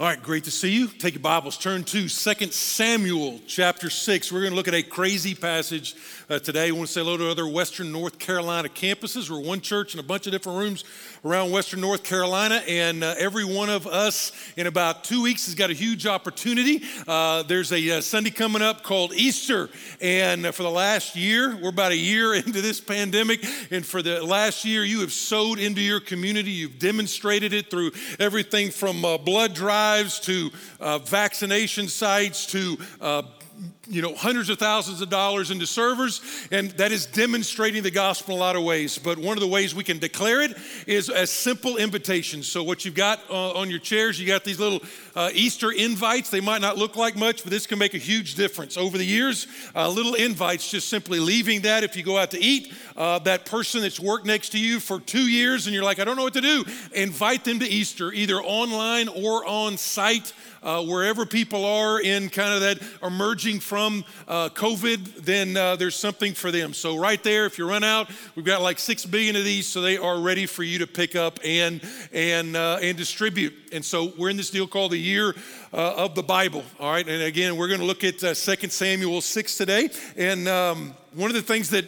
All right, great to see you. Take your Bibles, turn to 2 Samuel chapter 6. We're going to look at a crazy passage uh, today. I want to say hello to other Western North Carolina campuses. We're one church in a bunch of different rooms around Western North Carolina, and uh, every one of us in about two weeks has got a huge opportunity. Uh, there's a uh, Sunday coming up called Easter, and for the last year, we're about a year into this pandemic, and for the last year, you have sowed into your community. You've demonstrated it through everything from uh, blood drives to uh, vaccination sites to you know, hundreds of thousands of dollars into servers, and that is demonstrating the gospel in a lot of ways. But one of the ways we can declare it is a simple invitation. So, what you've got uh, on your chairs, you got these little uh, Easter invites. They might not look like much, but this can make a huge difference. Over the years, uh, little invites, just simply leaving that if you go out to eat, uh, that person that's worked next to you for two years and you're like, I don't know what to do, invite them to Easter, either online or on site uh, wherever people are in kind of that emerging from uh, COVID, then uh, there's something for them. So, right there, if you run out, we've got like six billion of these, so they are ready for you to pick up and, and, uh, and distribute. And so, we're in this deal called the Year uh, of the Bible. All right, and again, we're going to look at uh, 2 Samuel 6 today. And um, one of the things that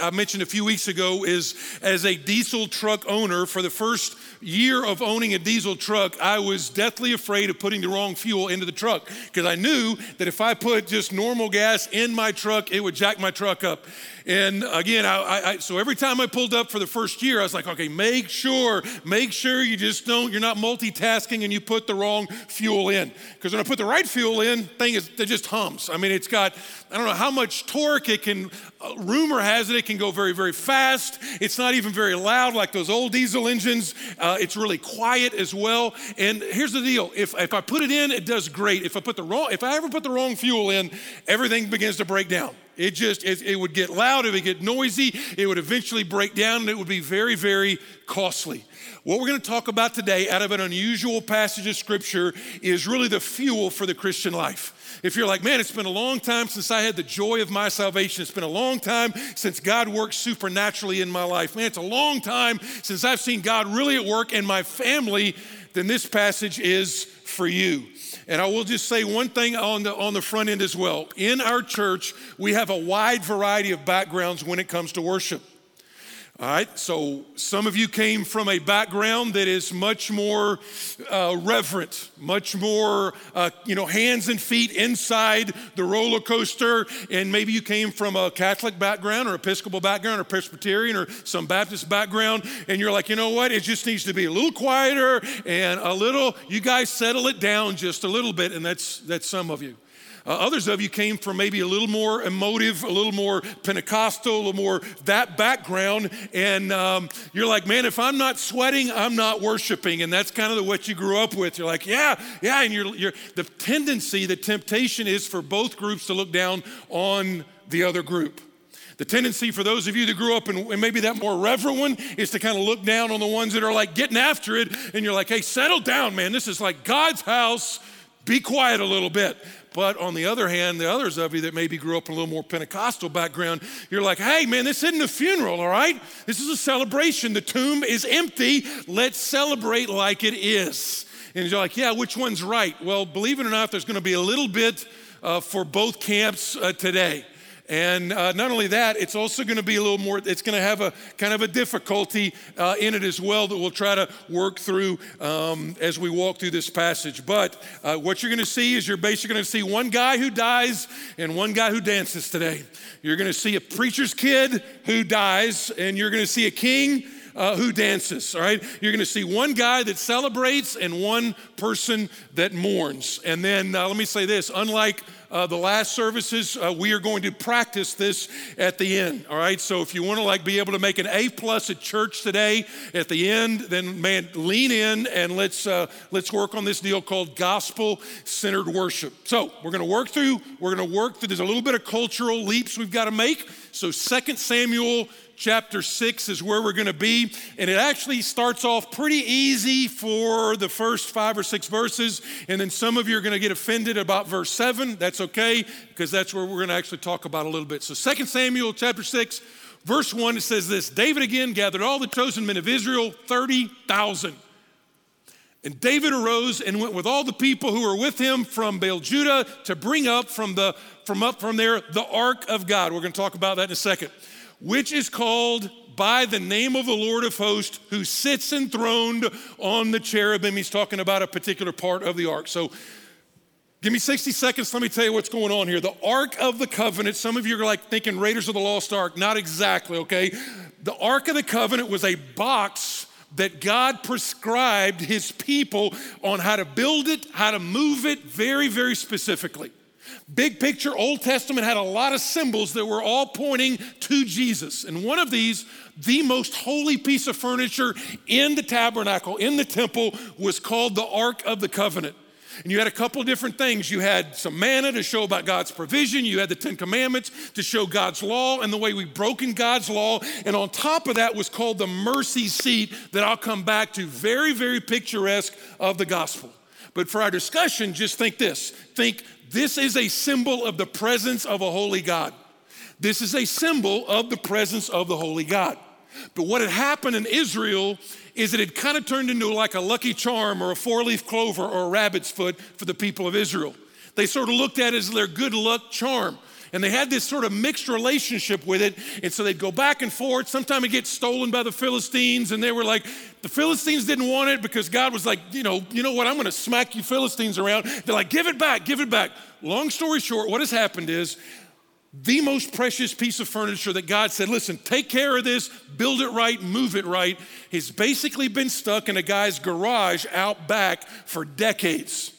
I mentioned a few weeks ago is as a diesel truck owner, for the first year of owning a diesel truck, I was deathly afraid of putting the wrong fuel into the truck because I knew that if I put just normal gas in my truck, it would jack my truck up. And again, I, I, so every time I pulled up for the first year, I was like, okay, make sure, make sure you just don't, you're not multitasking and you put the wrong fuel in. Because when I put the right fuel in, thing is, it just hums. I mean, it's got, I don't know how much torque it can, uh, rumor has it, it can go very, very fast. It's not even very loud like those old diesel engines. Uh, it's really quiet as well. And here's the deal if, if I put it in, it does great. If I put the wrong, if I ever put the wrong fuel in, everything begins to break down. It just, it, it, would get loud, it would get noisy, it would eventually break down, and it would be very, very costly. What we're going to talk about today, out of an unusual passage of scripture, is really the fuel for the Christian life. If you're like, man, it's been a long time since I had the joy of my salvation, it's been a long time since God worked supernaturally in my life, man, it's a long time since I've seen God really at work in my family, then this passage is for you. And I will just say one thing on the, on the front end as well. In our church, we have a wide variety of backgrounds when it comes to worship. All right, so some of you came from a background that is much more uh, reverent, much more, uh, you know, hands and feet inside the roller coaster. And maybe you came from a Catholic background or Episcopal background or Presbyterian or some Baptist background. And you're like, you know what? It just needs to be a little quieter and a little, you guys settle it down just a little bit. And that's, that's some of you. Uh, others of you came from maybe a little more emotive, a little more Pentecostal, a little more that background. And um, you're like, man, if I'm not sweating, I'm not worshiping. And that's kind of what you grew up with. You're like, yeah, yeah. And you're, you're, the tendency, the temptation is for both groups to look down on the other group. The tendency for those of you that grew up in maybe that more reverent one is to kind of look down on the ones that are like getting after it. And you're like, hey, settle down, man. This is like God's house. Be quiet a little bit. But on the other hand, the others of you that maybe grew up in a little more Pentecostal background, you're like, hey, man, this isn't a funeral, all right? This is a celebration. The tomb is empty. Let's celebrate like it is. And you're like, yeah, which one's right? Well, believe it or not, there's going to be a little bit uh, for both camps uh, today. And uh, not only that, it's also going to be a little more, it's going to have a kind of a difficulty uh, in it as well that we'll try to work through um, as we walk through this passage. But uh, what you're going to see is you're basically going to see one guy who dies and one guy who dances today. You're going to see a preacher's kid who dies, and you're going to see a king. Uh, who dances, all right? You're gonna see one guy that celebrates and one person that mourns. And then uh, let me say this unlike uh, the last services, uh, we are going to practice this at the end. All right. So if you want to like be able to make an A plus at church today at the end, then man, lean in and let's uh, let's work on this deal called gospel centered worship. So we're going to work through. We're going to work through. There's a little bit of cultural leaps we've got to make. So Second Samuel chapter 6 is where we're going to be. And it actually starts off pretty easy for the first five or six verses. And then some of you are going to get offended about verse 7. That's okay, because that's where we're going to actually talk about a little bit. So 2 Samuel chapter 6, verse 1, it says this David again gathered all the chosen men of Israel, 30,000. And David arose and went with all the people who were with him from Baal Judah to bring up from the from up from there the ark of God. We're going to talk about that in a second, which is called by the name of the Lord of hosts who sits enthroned on the cherubim. He's talking about a particular part of the ark. So Give me 60 seconds. Let me tell you what's going on here. The Ark of the Covenant, some of you are like thinking Raiders of the Lost Ark. Not exactly, okay? The Ark of the Covenant was a box that God prescribed his people on how to build it, how to move it very, very specifically. Big picture, Old Testament had a lot of symbols that were all pointing to Jesus. And one of these, the most holy piece of furniture in the tabernacle, in the temple, was called the Ark of the Covenant. And you had a couple different things. You had some manna to show about God's provision. You had the Ten Commandments to show God's law and the way we've broken God's law. And on top of that was called the mercy seat that I'll come back to. Very, very picturesque of the gospel. But for our discussion, just think this think this is a symbol of the presence of a holy God. This is a symbol of the presence of the holy God. But what had happened in Israel is it had kind of turned into like a lucky charm or a four leaf clover or a rabbit's foot for the people of Israel. They sort of looked at it as their good luck charm. And they had this sort of mixed relationship with it. And so they'd go back and forth. Sometimes it gets stolen by the Philistines. And they were like, the Philistines didn't want it because God was like, you know, you know what? I'm going to smack you Philistines around. They're like, give it back, give it back. Long story short, what has happened is the most precious piece of furniture that God said, listen, take care of this, build it right, move it right, has basically been stuck in a guy's garage out back for decades.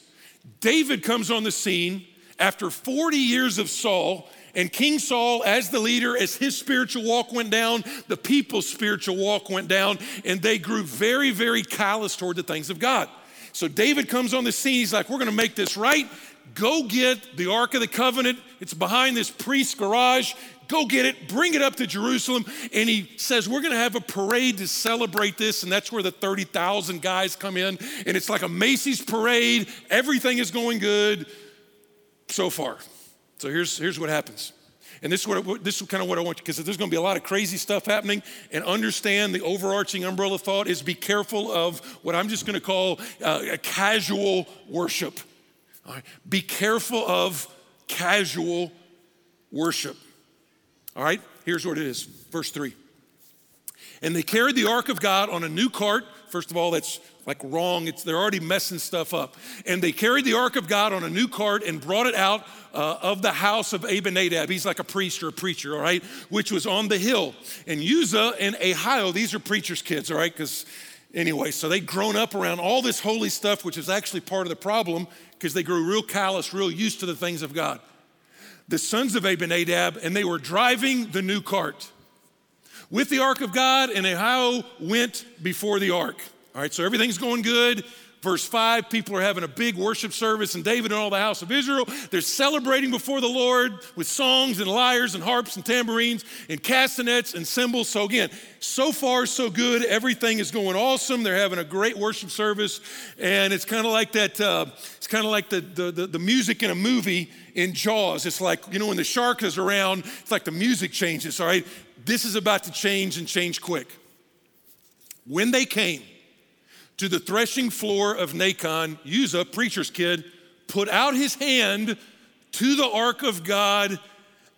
David comes on the scene after 40 years of Saul, and King Saul, as the leader, as his spiritual walk went down, the people's spiritual walk went down, and they grew very, very callous toward the things of God. So David comes on the scene. He's like, We're to make this right. Go get the Ark of the Covenant. It's behind this priest's garage. Go get it, bring it up to Jerusalem. And he says, We're going to have a parade to celebrate this. And that's where the 30,000 guys come in. And it's like a Macy's parade. Everything is going good so far. So here's, here's what happens. And this is, what, this is kind of what I want you, because there's going to be a lot of crazy stuff happening. And understand the overarching umbrella thought is be careful of what I'm just going to call uh, a casual worship. All right? Be careful of casual worship. All right, here's what it is. Verse 3. And they carried the ark of God on a new cart. First of all, that's like wrong. It's, they're already messing stuff up. And they carried the ark of God on a new cart and brought it out uh, of the house of Abinadab. He's like a priest or a preacher, all right, which was on the hill. And Uzzah and Ahio, these are preacher's kids, all right, because anyway, so they'd grown up around all this holy stuff, which is actually part of the problem because they grew real callous, real used to the things of God. The sons of Abinadab, and they were driving the new cart with the ark of God, and Ahio went before the ark. All right, so everything's going good. Verse 5, people are having a big worship service, and David and all the house of Israel, they're celebrating before the Lord with songs and lyres and harps and tambourines and castanets and cymbals. So, again, so far, so good. Everything is going awesome. They're having a great worship service, and it's kind of like that, uh, it's kind of like the, the, the, the music in a movie in Jaws. It's like, you know, when the shark is around, it's like the music changes, all right? This is about to change and change quick. When they came, to the threshing floor of Nacon, Uzzah, preacher's kid, put out his hand to the ark of God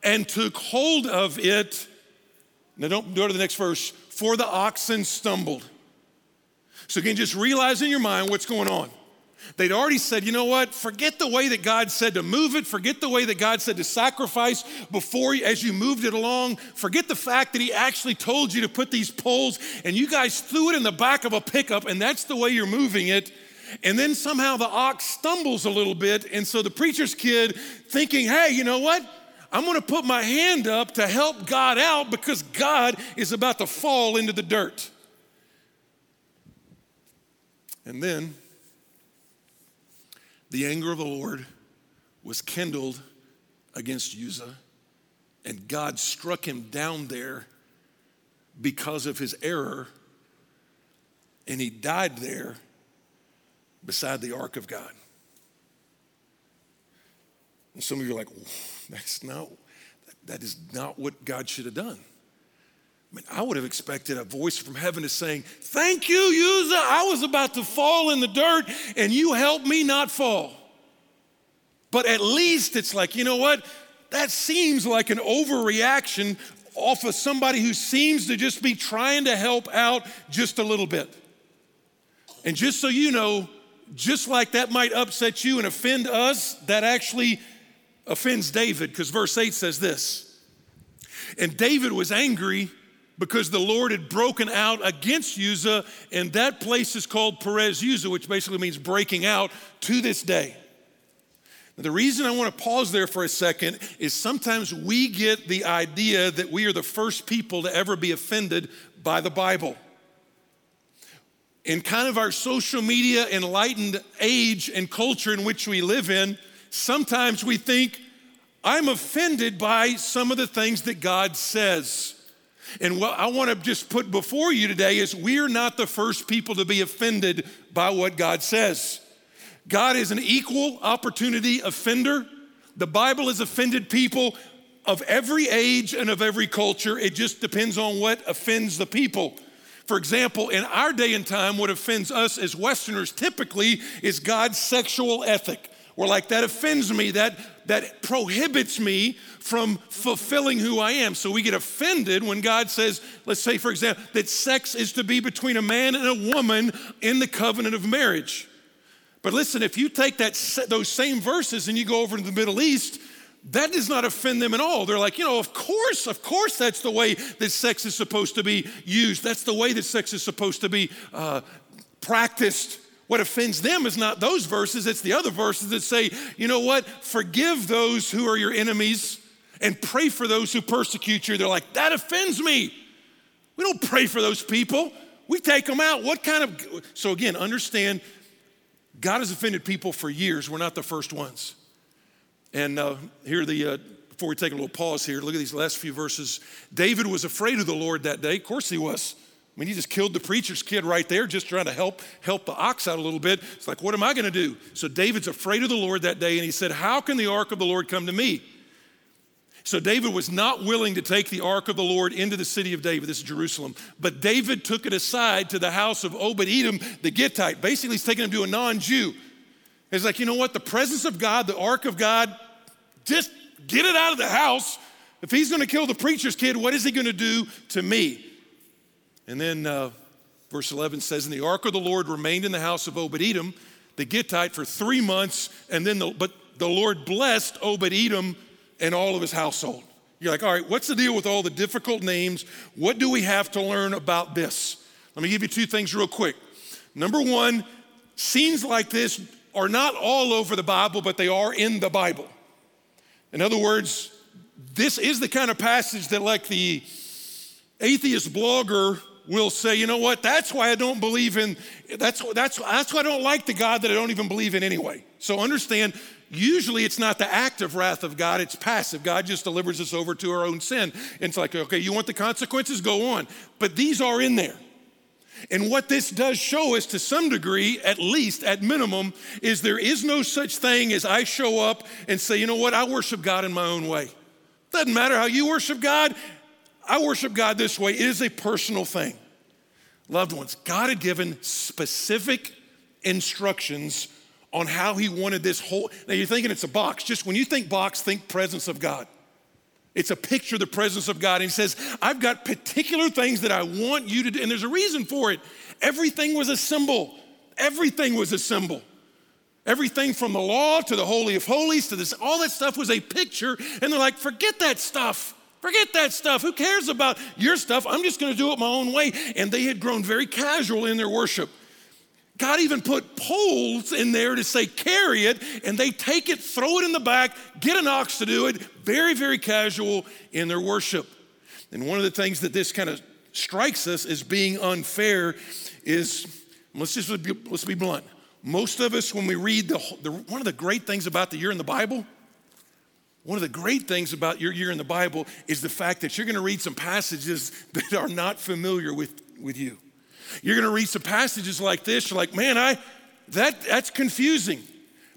and took hold of it. Now, don't go to the next verse. For the oxen stumbled. So, again, just realize in your mind what's going on. They'd already said, you know what? Forget the way that God said to move it. Forget the way that God said to sacrifice before as you moved it along. Forget the fact that He actually told you to put these poles and you guys threw it in the back of a pickup and that's the way you're moving it. And then somehow the ox stumbles a little bit. And so the preacher's kid thinking, hey, you know what? I'm going to put my hand up to help God out because God is about to fall into the dirt. And then the anger of the Lord was kindled against Uzzah, and God struck him down there because of his error, and he died there beside the ark of God. And some of you are like, that's not, that is not what God should have done. I, mean, I would have expected a voice from heaven to saying, Thank you, Uzzah. I was about to fall in the dirt and you helped me not fall. But at least it's like, you know what? That seems like an overreaction off of somebody who seems to just be trying to help out just a little bit. And just so you know, just like that might upset you and offend us, that actually offends David because verse 8 says this. And David was angry because the Lord had broken out against Uzzah, and that place is called Perez Uzzah, which basically means breaking out to this day. The reason I want to pause there for a second is sometimes we get the idea that we are the first people to ever be offended by the Bible. In kind of our social media enlightened age and culture in which we live in, sometimes we think, I'm offended by some of the things that God says. And what I want to just put before you today is we're not the first people to be offended by what God says. God is an equal opportunity offender. The Bible has offended people of every age and of every culture. It just depends on what offends the people. For example, in our day and time, what offends us as Westerners typically is God's sexual ethic. We're like, that offends me, that, that prohibits me from fulfilling who I am. So we get offended when God says, let's say, for example, that sex is to be between a man and a woman in the covenant of marriage. But listen, if you take that, those same verses and you go over to the Middle East, that does not offend them at all. They're like, you know, of course, of course, that's the way that sex is supposed to be used. That's the way that sex is supposed to be uh, practiced. What offends them is not those verses, it's the other verses that say, you know what, forgive those who are your enemies and pray for those who persecute you. They're like, that offends me. We don't pray for those people, we take them out. What kind of, so again, understand God has offended people for years. We're not the first ones. And uh, here, the uh, before we take a little pause here, look at these last few verses. David was afraid of the Lord that day. Of course, he was. I mean, he just killed the preacher's kid right there, just trying to help help the ox out a little bit. It's like, what am I going to do? So David's afraid of the Lord that day, and he said, "How can the ark of the Lord come to me?" So David was not willing to take the ark of the Lord into the city of David, this is Jerusalem. But David took it aside to the house of Obed Edom the Gittite. Basically, he's taking him to a non Jew. He's like, you know what? The presence of God, the ark of God, just get it out of the house. If he's going to kill the preacher's kid, what is he going to do to me? And then uh, verse 11 says, And the ark of the Lord remained in the house of Obed Edom the Gittite for three months. And then, the, but the Lord blessed Obed Edom and all of his household. You're like, all right, what's the deal with all the difficult names? What do we have to learn about this? Let me give you two things real quick. Number one, scenes like this are not all over the Bible, but they are in the Bible. In other words, this is the kind of passage that, like the atheist blogger will say, you know what, that's why I don't believe in, that's, that's, that's why I don't like the God that I don't even believe in anyway. So understand, usually it's not the active wrath of God, it's passive. God just delivers us over to our own sin. And it's like, okay, you want the consequences? Go on. But these are in there. And what this does show us to some degree, at least at minimum, is there is no such thing as I show up and say, you know what, I worship God in my own way. Doesn't matter how you worship God, I worship God this way. It is a personal thing. Loved ones, God had given specific instructions on how he wanted this whole. Now you're thinking it's a box. Just when you think box, think presence of God. It's a picture of the presence of God. And he says, I've got particular things that I want you to do. And there's a reason for it. Everything was a symbol. Everything was a symbol. Everything from the law to the Holy of Holies to this, all that stuff was a picture. And they're like, forget that stuff. Forget that stuff. Who cares about your stuff? I'm just going to do it my own way. And they had grown very casual in their worship. God even put poles in there to say, carry it, and they take it, throw it in the back, get an ox to do it. Very, very casual in their worship. And one of the things that this kind of strikes us as being unfair is let's just be, let's be blunt. Most of us, when we read the, the one of the great things about the year in the Bible, one of the great things about your year in the Bible is the fact that you're going to read some passages that are not familiar with, with you. You're going to read some passages like this, you're like, man, I, that, that's confusing.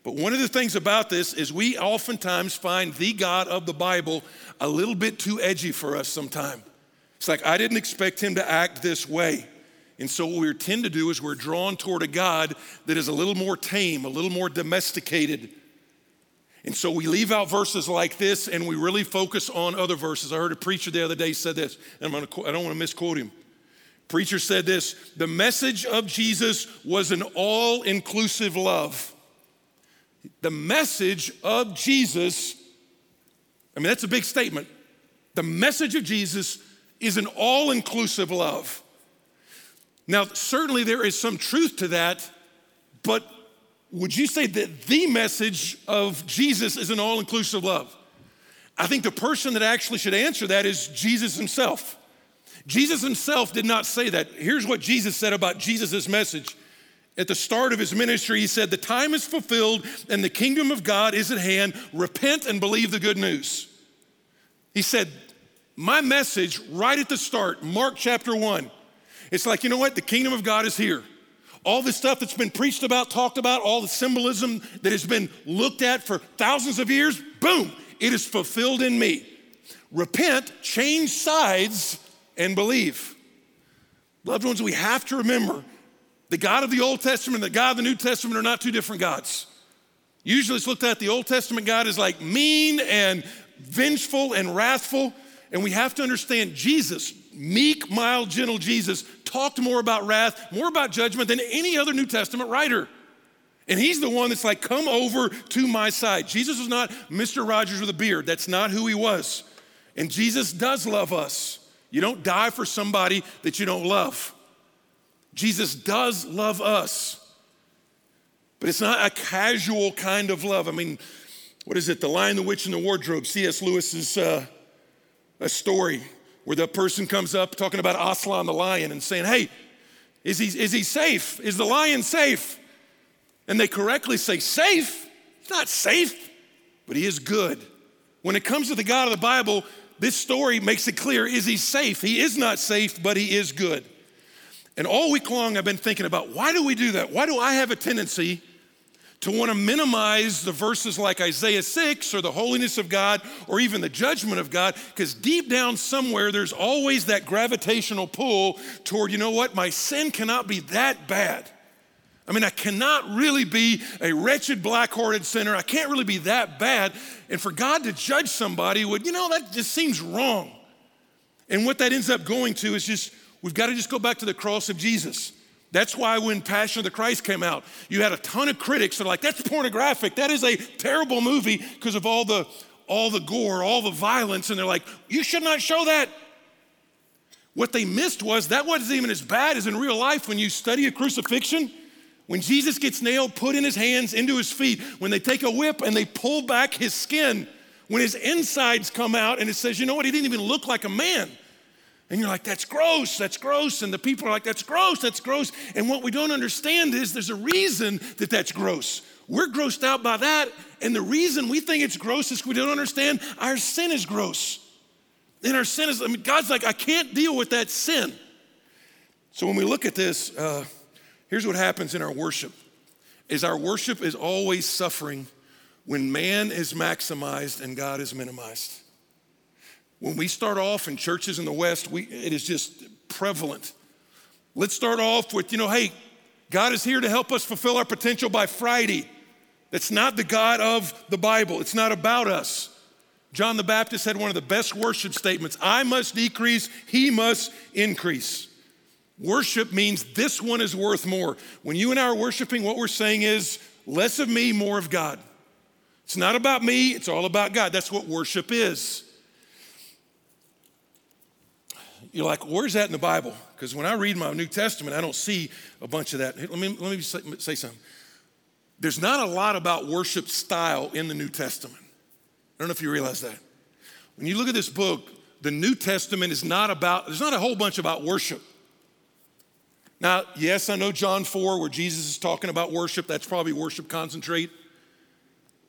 But one of the things about this is we oftentimes find the God of the Bible a little bit too edgy for us sometimes. It's like, I didn't expect him to act this way. And so, what we tend to do is we're drawn toward a God that is a little more tame, a little more domesticated. And so, we leave out verses like this and we really focus on other verses. I heard a preacher the other day said this, and I'm gonna, I don't want to misquote him. Preacher said this The message of Jesus was an all inclusive love. The message of Jesus, I mean, that's a big statement. The message of Jesus is an all inclusive love. Now, certainly there is some truth to that, but would you say that the message of Jesus is an all inclusive love? I think the person that actually should answer that is Jesus himself. Jesus himself did not say that. Here's what Jesus said about Jesus' message. At the start of his ministry, he said, The time is fulfilled and the kingdom of God is at hand. Repent and believe the good news. He said, My message right at the start, Mark chapter 1, it's like, you know what? The kingdom of God is here. All the stuff that's been preached about, talked about, all the symbolism that has been looked at for thousands of years, boom, it is fulfilled in me. Repent, change sides, and believe. Loved ones, we have to remember the God of the Old Testament and the God of the New Testament are not two different gods. Usually it's looked at the Old Testament God is like mean and vengeful and wrathful. And we have to understand Jesus, meek, mild, gentle Jesus, talked more about wrath, more about judgment than any other New Testament writer. And he's the one that's like, come over to my side. Jesus was not Mr. Rogers with a beard. That's not who he was. And Jesus does love us. You don't die for somebody that you don't love. Jesus does love us, but it's not a casual kind of love. I mean, what is it? The Lion, the Witch, and the Wardrobe, C.S. Lewis's uh, a story where the person comes up talking about Aslan the lion and saying, Hey, is he, is he safe? Is the lion safe? And they correctly say, Safe? He's not safe, but he is good. When it comes to the God of the Bible, this story makes it clear is he safe? He is not safe, but he is good. And all week long, I've been thinking about why do we do that? Why do I have a tendency to want to minimize the verses like Isaiah 6 or the holiness of God or even the judgment of God? Because deep down somewhere, there's always that gravitational pull toward, you know what, my sin cannot be that bad. I mean, I cannot really be a wretched, black hearted sinner. I can't really be that bad. And for God to judge somebody would, you know, that just seems wrong. And what that ends up going to is just, we've got to just go back to the cross of Jesus. That's why when Passion of the Christ came out, you had a ton of critics that are like, that's pornographic. That is a terrible movie because of all the, all the gore, all the violence. And they're like, you should not show that. What they missed was that wasn't even as bad as in real life when you study a crucifixion. When Jesus gets nailed, put in his hands into his feet, when they take a whip and they pull back his skin, when his insides come out and it says, you know what, he didn't even look like a man. And you're like, that's gross, that's gross. And the people are like, that's gross, that's gross. And what we don't understand is there's a reason that that's gross. We're grossed out by that. And the reason we think it's gross is we don't understand our sin is gross. And our sin is, I mean, God's like, I can't deal with that sin. So when we look at this, uh, Here's what happens in our worship is our worship is always suffering when man is maximized and God is minimized. When we start off in churches in the West, we, it is just prevalent. Let's start off with, you know, hey, God is here to help us fulfill our potential by Friday. That's not the God of the Bible. It's not about us. John the Baptist had one of the best worship statements I must decrease, he must increase. Worship means this one is worth more. When you and I are worshiping, what we're saying is less of me, more of God. It's not about me, it's all about God. That's what worship is. You're like, where's that in the Bible? Because when I read my New Testament, I don't see a bunch of that. Let me, let me say, say something. There's not a lot about worship style in the New Testament. I don't know if you realize that. When you look at this book, the New Testament is not about, there's not a whole bunch about worship. Now, yes, I know John 4, where Jesus is talking about worship. That's probably worship concentrate.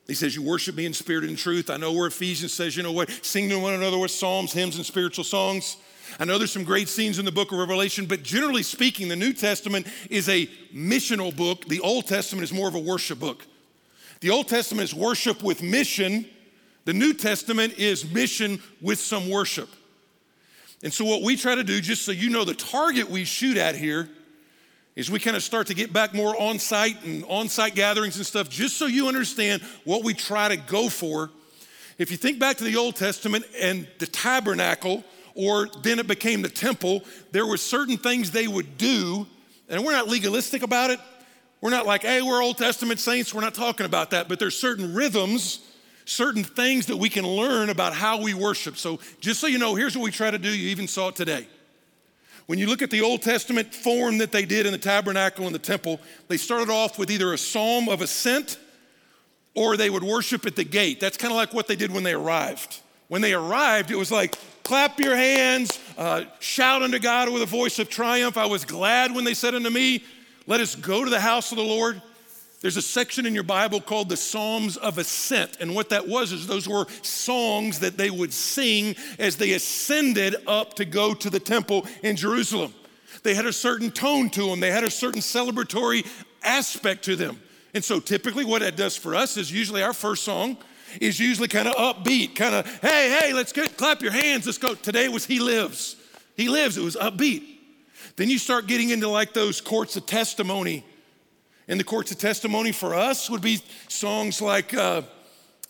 He says, You worship me in spirit and truth. I know where Ephesians says, You know what? Sing to one another with psalms, hymns, and spiritual songs. I know there's some great scenes in the book of Revelation, but generally speaking, the New Testament is a missional book. The Old Testament is more of a worship book. The Old Testament is worship with mission, the New Testament is mission with some worship. And so, what we try to do, just so you know, the target we shoot at here is we kind of start to get back more on site and on site gatherings and stuff, just so you understand what we try to go for. If you think back to the Old Testament and the tabernacle, or then it became the temple, there were certain things they would do, and we're not legalistic about it. We're not like, hey, we're Old Testament saints. We're not talking about that. But there's certain rhythms, certain things that we can learn about how we worship. So just so you know, here's what we try to do. You even saw it today. When you look at the Old Testament form that they did in the tabernacle and the temple, they started off with either a psalm of ascent or they would worship at the gate. That's kind of like what they did when they arrived. When they arrived, it was like, clap your hands, uh, shout unto God with a voice of triumph. I was glad when they said unto me, let us go to the house of the Lord. There's a section in your Bible called the Psalms of Ascent. And what that was is those were songs that they would sing as they ascended up to go to the temple in Jerusalem. They had a certain tone to them, they had a certain celebratory aspect to them. And so typically, what that does for us is usually our first song is usually kind of upbeat, kind of, hey, hey, let's get, clap your hands, let's go. Today was He Lives. He Lives, it was upbeat. Then you start getting into like those courts of testimony. And the courts of testimony for us would be songs like, uh,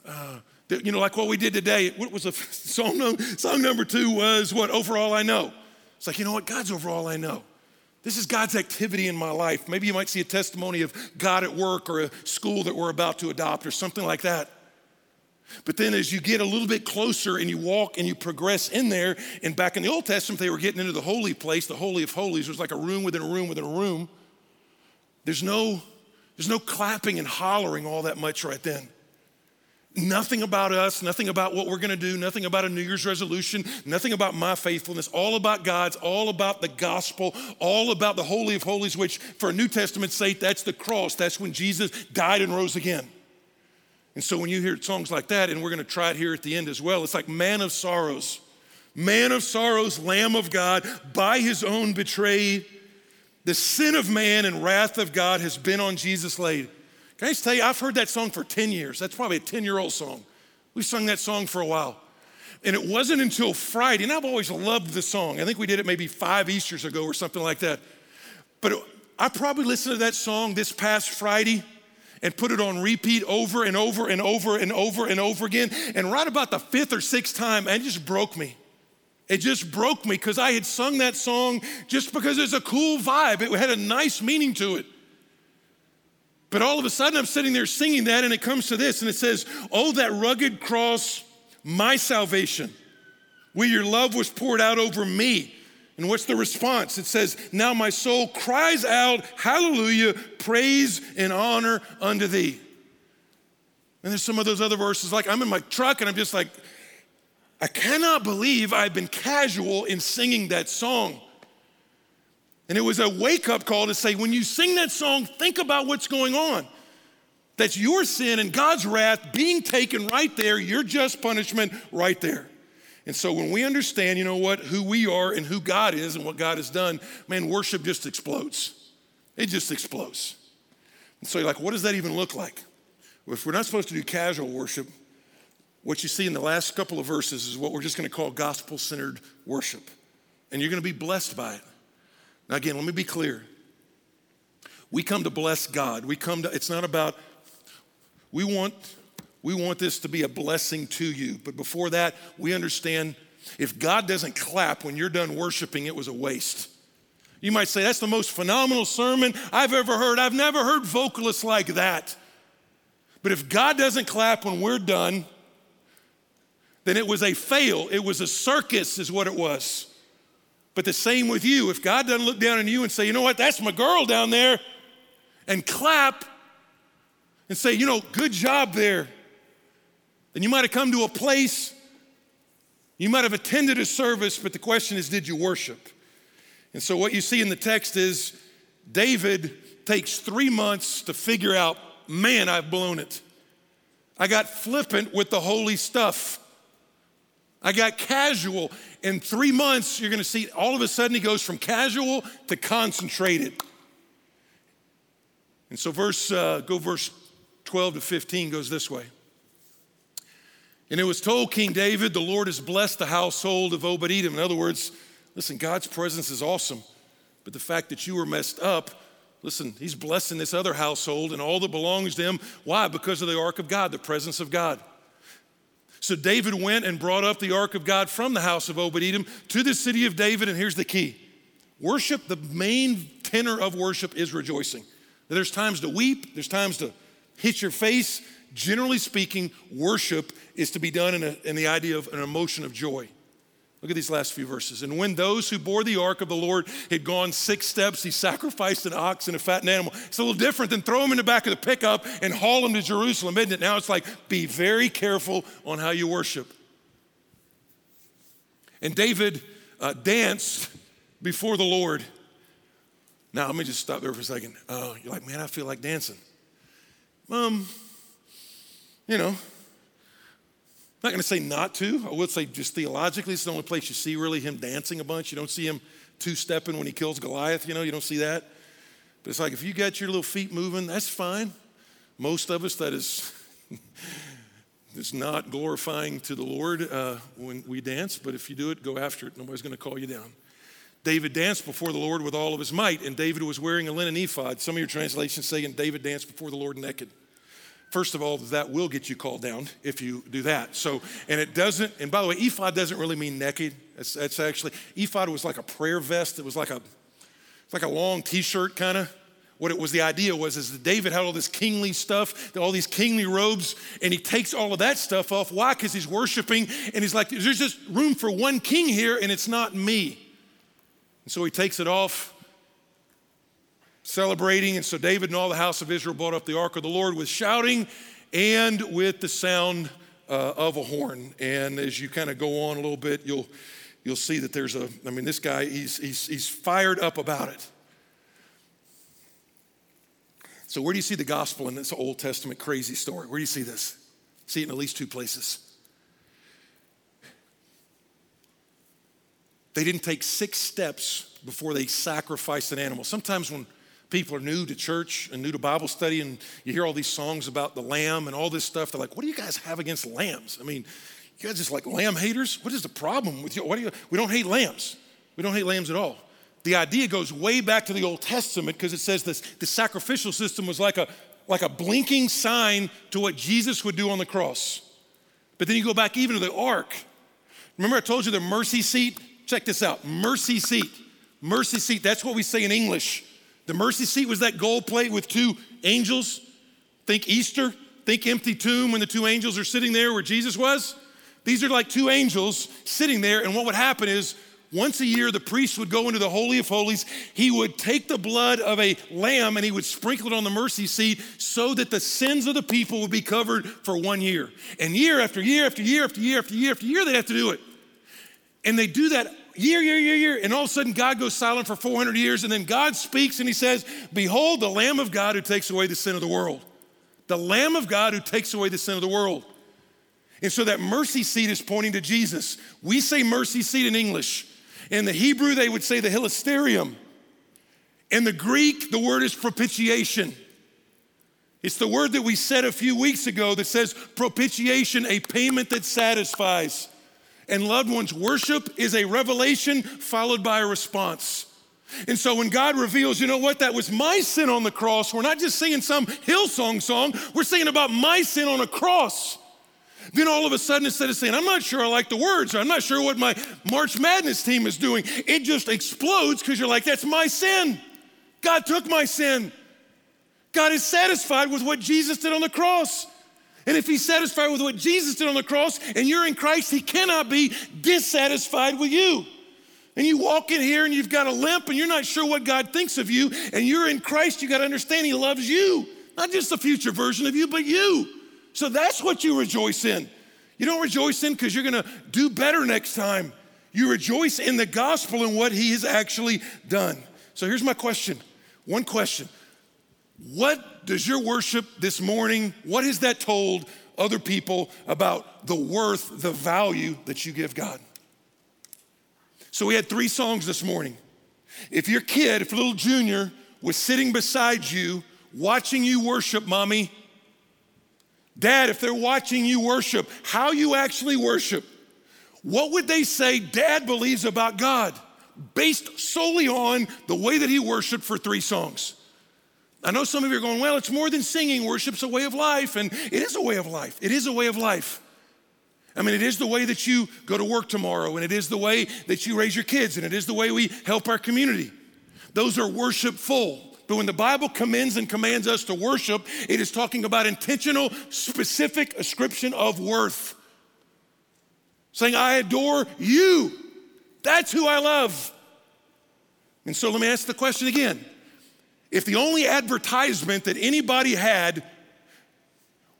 uh, you know, like what we did today. What was a song? Song number two was what? Over all I know. It's like, you know what? God's over all I know. This is God's activity in my life. Maybe you might see a testimony of God at work or a school that we're about to adopt or something like that. But then as you get a little bit closer and you walk and you progress in there, and back in the Old Testament, they were getting into the holy place, the Holy of Holies. It was like a room within a room within a room. There's no, there's no clapping and hollering all that much right then. Nothing about us, nothing about what we're gonna do, nothing about a New Year's resolution, nothing about my faithfulness, all about God's, all about the gospel, all about the Holy of Holies, which for a New Testament sake, that's the cross. That's when Jesus died and rose again. And so when you hear songs like that, and we're going to try it here at the end as well, it's like Man of Sorrows. Man of sorrows, Lamb of God, by his own betrayed. The sin of man and wrath of God has been on Jesus laid. Can I just tell you, I've heard that song for 10 years. That's probably a 10 year old song. We've sung that song for a while. And it wasn't until Friday, and I've always loved the song. I think we did it maybe five Easters ago or something like that. But I probably listened to that song this past Friday and put it on repeat over and over and over and over and over again. And right about the fifth or sixth time, it just broke me. It just broke me because I had sung that song just because it's a cool vibe. It had a nice meaning to it. But all of a sudden, I'm sitting there singing that, and it comes to this, and it says, Oh, that rugged cross, my salvation, where your love was poured out over me. And what's the response? It says, Now my soul cries out, Hallelujah, praise and honor unto thee. And there's some of those other verses, like I'm in my truck and I'm just like, I cannot believe I've been casual in singing that song. And it was a wake up call to say, when you sing that song, think about what's going on. That's your sin and God's wrath being taken right there, your just punishment right there. And so when we understand, you know what, who we are and who God is and what God has done, man, worship just explodes. It just explodes. And so you're like, what does that even look like? Well, if we're not supposed to do casual worship, what you see in the last couple of verses is what we're just going to call gospel centered worship. And you're going to be blessed by it. Now, again, let me be clear. We come to bless God. We come to, it's not about, we want we want this to be a blessing to you. But before that, we understand if God doesn't clap when you're done worshiping, it was a waste. You might say, That's the most phenomenal sermon I've ever heard. I've never heard vocalists like that. But if God doesn't clap when we're done, then it was a fail. It was a circus, is what it was. But the same with you. If God doesn't look down on you and say, You know what, that's my girl down there, and clap and say, You know, good job there then you might have come to a place, you might have attended a service, but the question is, did you worship? And so, what you see in the text is David takes three months to figure out, man, I've blown it. I got flippant with the holy stuff. I got casual. In three months, you're going to see all of a sudden he goes from casual to concentrated. And so, verse, uh, go verse 12 to 15 goes this way. And it was told King David, the Lord has blessed the household of Obed Edom. In other words, listen, God's presence is awesome. But the fact that you were messed up, listen, he's blessing this other household and all that belongs to him. Why? Because of the ark of God, the presence of God. So David went and brought up the ark of God from the house of Obed Edom to the city of David. And here's the key worship, the main tenor of worship is rejoicing. There's times to weep, there's times to hit your face. Generally speaking, worship is to be done in, a, in the idea of an emotion of joy. Look at these last few verses. And when those who bore the ark of the Lord had gone six steps, he sacrificed an ox and a fattened animal. It's a little different than throw them in the back of the pickup and haul them to Jerusalem, isn't it? Now it's like, be very careful on how you worship. And David uh, danced before the Lord. Now, let me just stop there for a second. Uh, you're like, man, I feel like dancing. Um, you know, I'm not going to say not to. I would say just theologically, it's the only place you see really him dancing a bunch. You don't see him two stepping when he kills Goliath, you know, you don't see that. But it's like if you got your little feet moving, that's fine. Most of us, that is. it's not glorifying to the Lord uh, when we dance, but if you do it, go after it. Nobody's going to call you down. David danced before the Lord with all of his might, and David was wearing a linen ephod. Some of your translations say, and David danced before the Lord naked. First of all, that will get you called down if you do that. So, and it doesn't, and by the way, ephod doesn't really mean naked. It's, it's actually, ephod was like a prayer vest. It was like a, it's like a long t-shirt kind of. What it was, the idea was, is that David had all this kingly stuff, all these kingly robes, and he takes all of that stuff off. Why? Because he's worshiping, and he's like, there's just room for one king here, and it's not me. And so he takes it off, celebrating. And so David and all the house of Israel brought up the ark of the Lord with shouting and with the sound uh, of a horn. And as you kind of go on a little bit, you'll you'll see that there's a. I mean, this guy he's he's he's fired up about it. So where do you see the gospel in this Old Testament crazy story? Where do you see this? See it in at least two places. They didn't take six steps before they sacrificed an animal. Sometimes when people are new to church and new to Bible study, and you hear all these songs about the lamb and all this stuff. They're like, what do you guys have against lambs? I mean, you guys just like lamb haters? What is the problem with you? What do you? We don't hate lambs. We don't hate lambs at all. The idea goes way back to the Old Testament because it says this, the sacrificial system was like a, like a blinking sign to what Jesus would do on the cross. But then you go back even to the ark. Remember, I told you the mercy seat? Check this out mercy seat. Mercy seat, that's what we say in English. The mercy seat was that gold plate with two angels. Think Easter, think empty tomb when the two angels are sitting there where Jesus was. These are like two angels sitting there, and what would happen is once a year, the priest would go into the Holy of Holies. He would take the blood of a lamb and he would sprinkle it on the mercy seat so that the sins of the people would be covered for one year. And year after year after year after year after year after year, they'd have to do it. And they do that year, year, year, year. And all of a sudden, God goes silent for 400 years. And then God speaks and he says, Behold, the Lamb of God who takes away the sin of the world. The Lamb of God who takes away the sin of the world. And so that mercy seat is pointing to Jesus. We say mercy seat in English. In the Hebrew, they would say the hilasterium. In the Greek, the word is propitiation. It's the word that we said a few weeks ago that says propitiation, a payment that satisfies and loved ones, worship is a revelation followed by a response. And so when God reveals, you know what, that was my sin on the cross, we're not just singing some Hillsong song, we're singing about my sin on a cross. Then all of a sudden, instead of saying, I'm not sure I like the words, or I'm not sure what my March Madness team is doing, it just explodes because you're like, that's my sin. God took my sin. God is satisfied with what Jesus did on the cross. And if he's satisfied with what Jesus did on the cross and you're in Christ, he cannot be dissatisfied with you. And you walk in here and you've got a limp and you're not sure what God thinks of you, and you're in Christ, you got to understand he loves you, not just the future version of you, but you. So that's what you rejoice in. You don't rejoice in because you're going to do better next time. You rejoice in the gospel and what he has actually done. So here's my question one question what does your worship this morning, what has that told other people about the worth, the value that you give God? So we had three songs this morning. If your kid, if little junior was sitting beside you, watching you worship, mommy, Dad, if they're watching you worship, how you actually worship, what would they say dad believes about God based solely on the way that he worshiped for three songs? I know some of you are going, well, it's more than singing. Worship's a way of life. And it is a way of life. It is a way of life. I mean, it is the way that you go to work tomorrow, and it is the way that you raise your kids, and it is the way we help our community. Those are worshipful. But when the Bible commends and commands us to worship, it is talking about intentional, specific ascription of worth. Saying, I adore you. That's who I love. And so let me ask the question again if the only advertisement that anybody had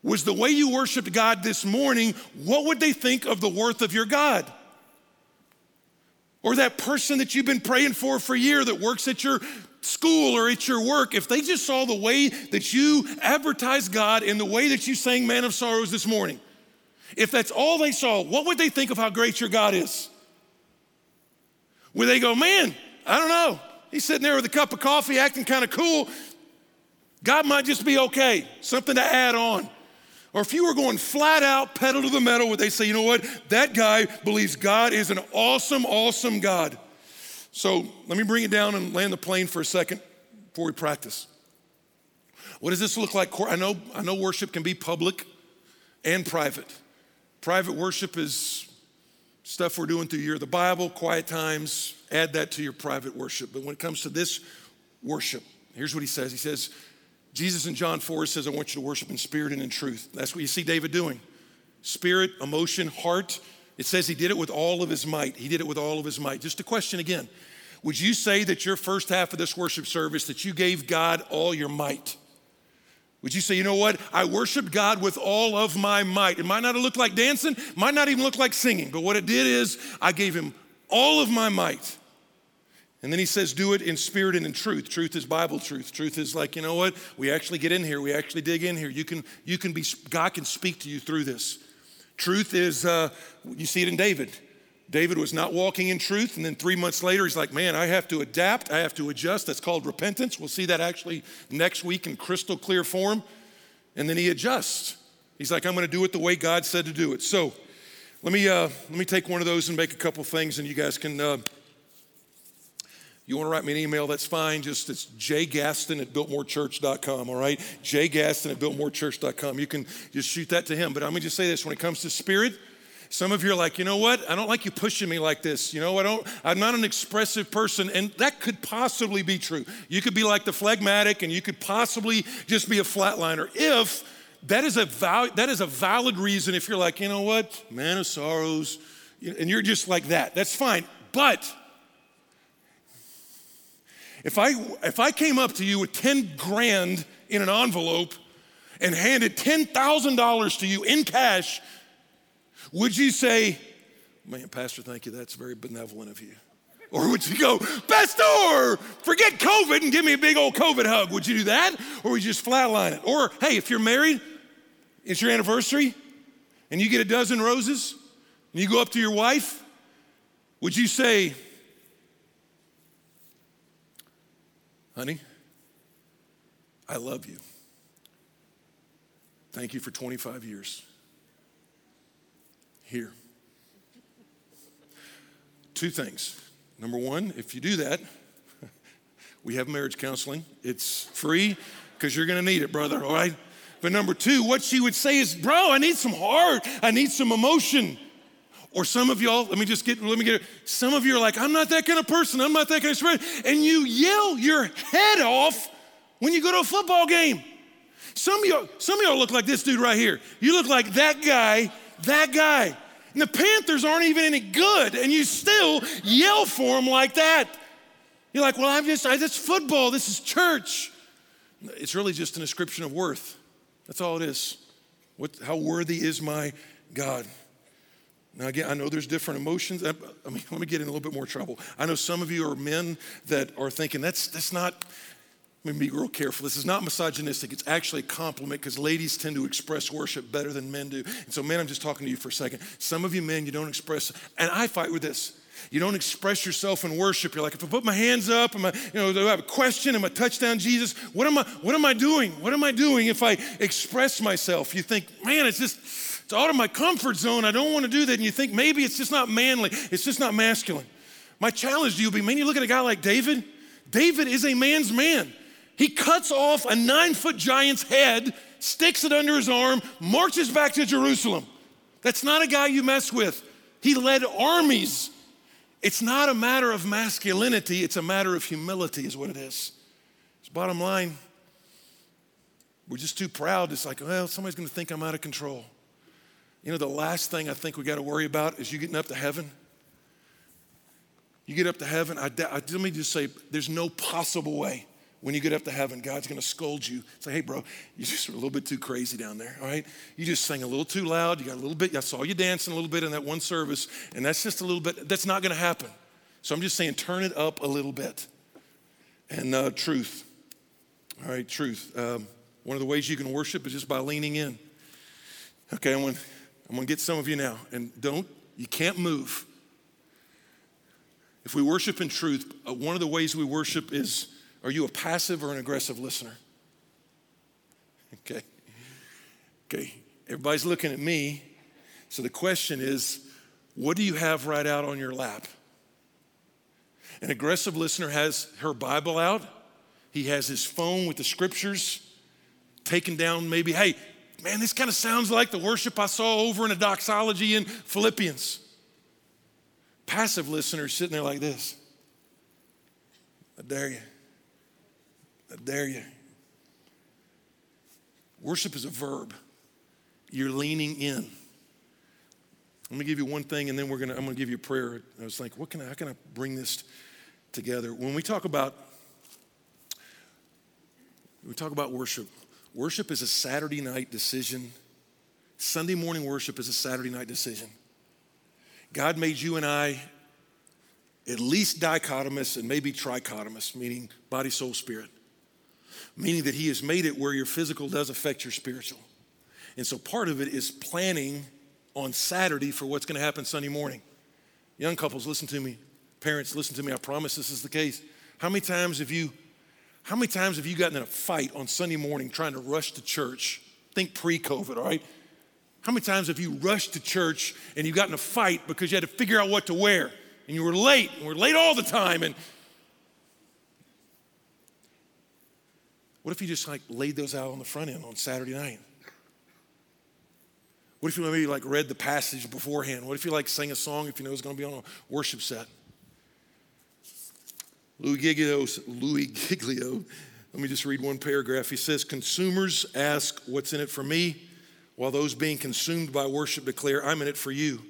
was the way you worshiped God this morning, what would they think of the worth of your God? Or that person that you've been praying for for a year that works at your school or at your work, if they just saw the way that you advertise God and the way that you sang Man of Sorrows this morning, if that's all they saw, what would they think of how great your God is? Would they go, man, I don't know. He's sitting there with a cup of coffee acting kind of cool. God might just be okay, something to add on. Or if you were going flat out pedal to the metal, would they say, you know what? That guy believes God is an awesome, awesome God. So let me bring it down and land the plane for a second before we practice. What does this look like? I know, I know worship can be public and private. Private worship is stuff we're doing through year of the Bible, quiet times, add that to your private worship. But when it comes to this worship, here's what he says. He says, Jesus in John 4 says, I want you to worship in spirit and in truth. That's what you see David doing. Spirit, emotion, heart. It says he did it with all of his might. He did it with all of his might. Just a question again. Would you say that your first half of this worship service that you gave God all your might? Would you say, you know what? I worshiped God with all of my might. It might not have looked like dancing, might not even look like singing, but what it did is I gave him all of my might. And then he says, do it in spirit and in truth. Truth is Bible truth. Truth is like, you know what? We actually get in here. We actually dig in here. You can, you can be, God can speak to you through this. Truth is, uh, you see it in David. David was not walking in truth. And then three months later, he's like, man, I have to adapt. I have to adjust. That's called repentance. We'll see that actually next week in crystal clear form. And then he adjusts. He's like, I'm going to do it the way God said to do it. So let me, uh, let me take one of those and make a couple things, and you guys can. Uh, you want to write me an email, that's fine. Just it's jgaston at biltmorechurch.com, all right? jgaston at biltmorechurch.com. You can just shoot that to him. But I'm going to just say this when it comes to spirit, some of you are like, you know what? I don't like you pushing me like this. You know, I don't, I'm not an expressive person. And that could possibly be true. You could be like the phlegmatic and you could possibly just be a flatliner if that is a val- that is a valid reason if you're like, you know what, man of sorrows, and you're just like that. That's fine. But if I, if I came up to you with 10 grand in an envelope and handed $10,000 to you in cash, would you say, Man, Pastor, thank you. That's very benevolent of you. Or would you go, Pastor, forget COVID and give me a big old COVID hug? Would you do that? Or would you just flatline it? Or, hey, if you're married, it's your anniversary, and you get a dozen roses, and you go up to your wife, would you say, Honey, I love you. Thank you for 25 years. Here. Two things. Number one, if you do that, we have marriage counseling. It's free because you're going to need it, brother, all right? But number two, what she would say is, Bro, I need some heart, I need some emotion. Or some of y'all, let me just get, let me get. Some of you are like, I'm not that kind of person. I'm not that kind of spirit. And you yell your head off when you go to a football game. Some of y'all, some of y'all look like this dude right here. You look like that guy, that guy. And the Panthers aren't even any good, and you still yell for them like that. You're like, well, I'm just, I, this football, this is church. It's really just an ascription of worth. That's all it is. What, how worthy is my God? Now, again, I know there's different emotions. I mean, let me get in a little bit more trouble. I know some of you are men that are thinking that's, that's not, let me be real careful. This is not misogynistic. It's actually a compliment because ladies tend to express worship better than men do. And so, men, I'm just talking to you for a second. Some of you men, you don't express, and I fight with this. You don't express yourself in worship. You're like, if I put my hands up, am I, you know, do I have a question? Am I touchdown Jesus? What am I, what am I doing? What am I doing if I express myself? You think, man, it's just, it's out of my comfort zone. I don't want to do that. And you think maybe it's just not manly. It's just not masculine. My challenge to you will be, man, you look at a guy like David. David is a man's man. He cuts off a nine foot giant's head, sticks it under his arm, marches back to Jerusalem. That's not a guy you mess with. He led armies it's not a matter of masculinity, it's a matter of humility, is what it is. It's bottom line. We're just too proud. It's like, well, somebody's going to think I'm out of control. You know, the last thing I think we got to worry about is you getting up to heaven. You get up to heaven, I, I, let me just say, there's no possible way when you get up to heaven, God's gonna scold you. Say, hey, bro, you're just a little bit too crazy down there, all right? You just sang a little too loud. You got a little bit, I saw you dancing a little bit in that one service, and that's just a little bit, that's not gonna happen. So I'm just saying, turn it up a little bit. And uh, truth, all right, truth. Um, one of the ways you can worship is just by leaning in. Okay, I'm gonna, I'm gonna get some of you now, and don't, you can't move. If we worship in truth, uh, one of the ways we worship is are you a passive or an aggressive listener? Okay. Okay. Everybody's looking at me. So the question is, what do you have right out on your lap? An aggressive listener has her Bible out. He has his phone with the scriptures taken down, maybe, hey, man, this kind of sounds like the worship I saw over in a doxology in Philippians. Passive listeners sitting there like this. I dare you. I dare you. Worship is a verb. You're leaning in. Let me give you one thing, and then we're gonna. I'm gonna give you a prayer. I was like, what can I? How can I bring this together? When we talk about, we talk about worship. Worship is a Saturday night decision. Sunday morning worship is a Saturday night decision. God made you and I at least dichotomous and maybe trichotomous, meaning body, soul, spirit meaning that He has made it where your physical does affect your spiritual. And so part of it is planning on Saturday for what's going to happen Sunday morning. Young couples, listen to me. Parents, listen to me. I promise this is the case. How many times have you how many times have you gotten in a fight on Sunday morning trying to rush to church? Think pre-COVID, all right? How many times have you rushed to church and you got in a fight because you had to figure out what to wear and you were late and we're late all the time and What if you just like laid those out on the front end on Saturday night? What if you maybe like read the passage beforehand? What if you like sang a song if you know it's going to be on a worship set? Louis Giglio, Louis Giglio, let me just read one paragraph. He says, Consumers ask, What's in it for me? While those being consumed by worship declare, I'm in it for you.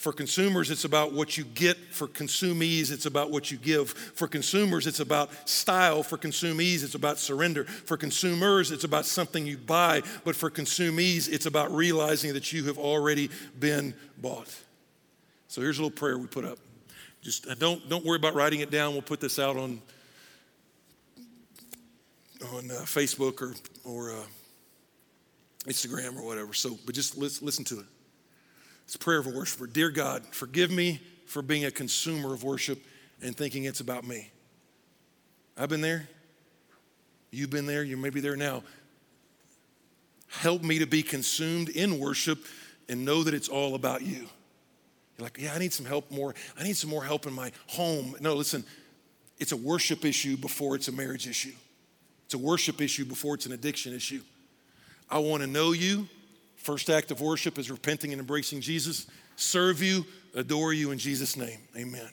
For consumers, it's about what you get. For consumees, it's about what you give. For consumers, it's about style. For consumees, it's about surrender. For consumers, it's about something you buy. But for consumees, it's about realizing that you have already been bought. So here's a little prayer we put up. Just uh, don't, don't worry about writing it down. We'll put this out on, on uh, Facebook or, or uh, Instagram or whatever. So, but just listen, listen to it. It's a prayer of a worshiper. Dear God, forgive me for being a consumer of worship and thinking it's about me. I've been there. You've been there. You may be there now. Help me to be consumed in worship and know that it's all about you. You're like, yeah, I need some help more. I need some more help in my home. No, listen, it's a worship issue before it's a marriage issue. It's a worship issue before it's an addiction issue. I want to know you. First act of worship is repenting and embracing Jesus. Serve you, adore you in Jesus' name. Amen.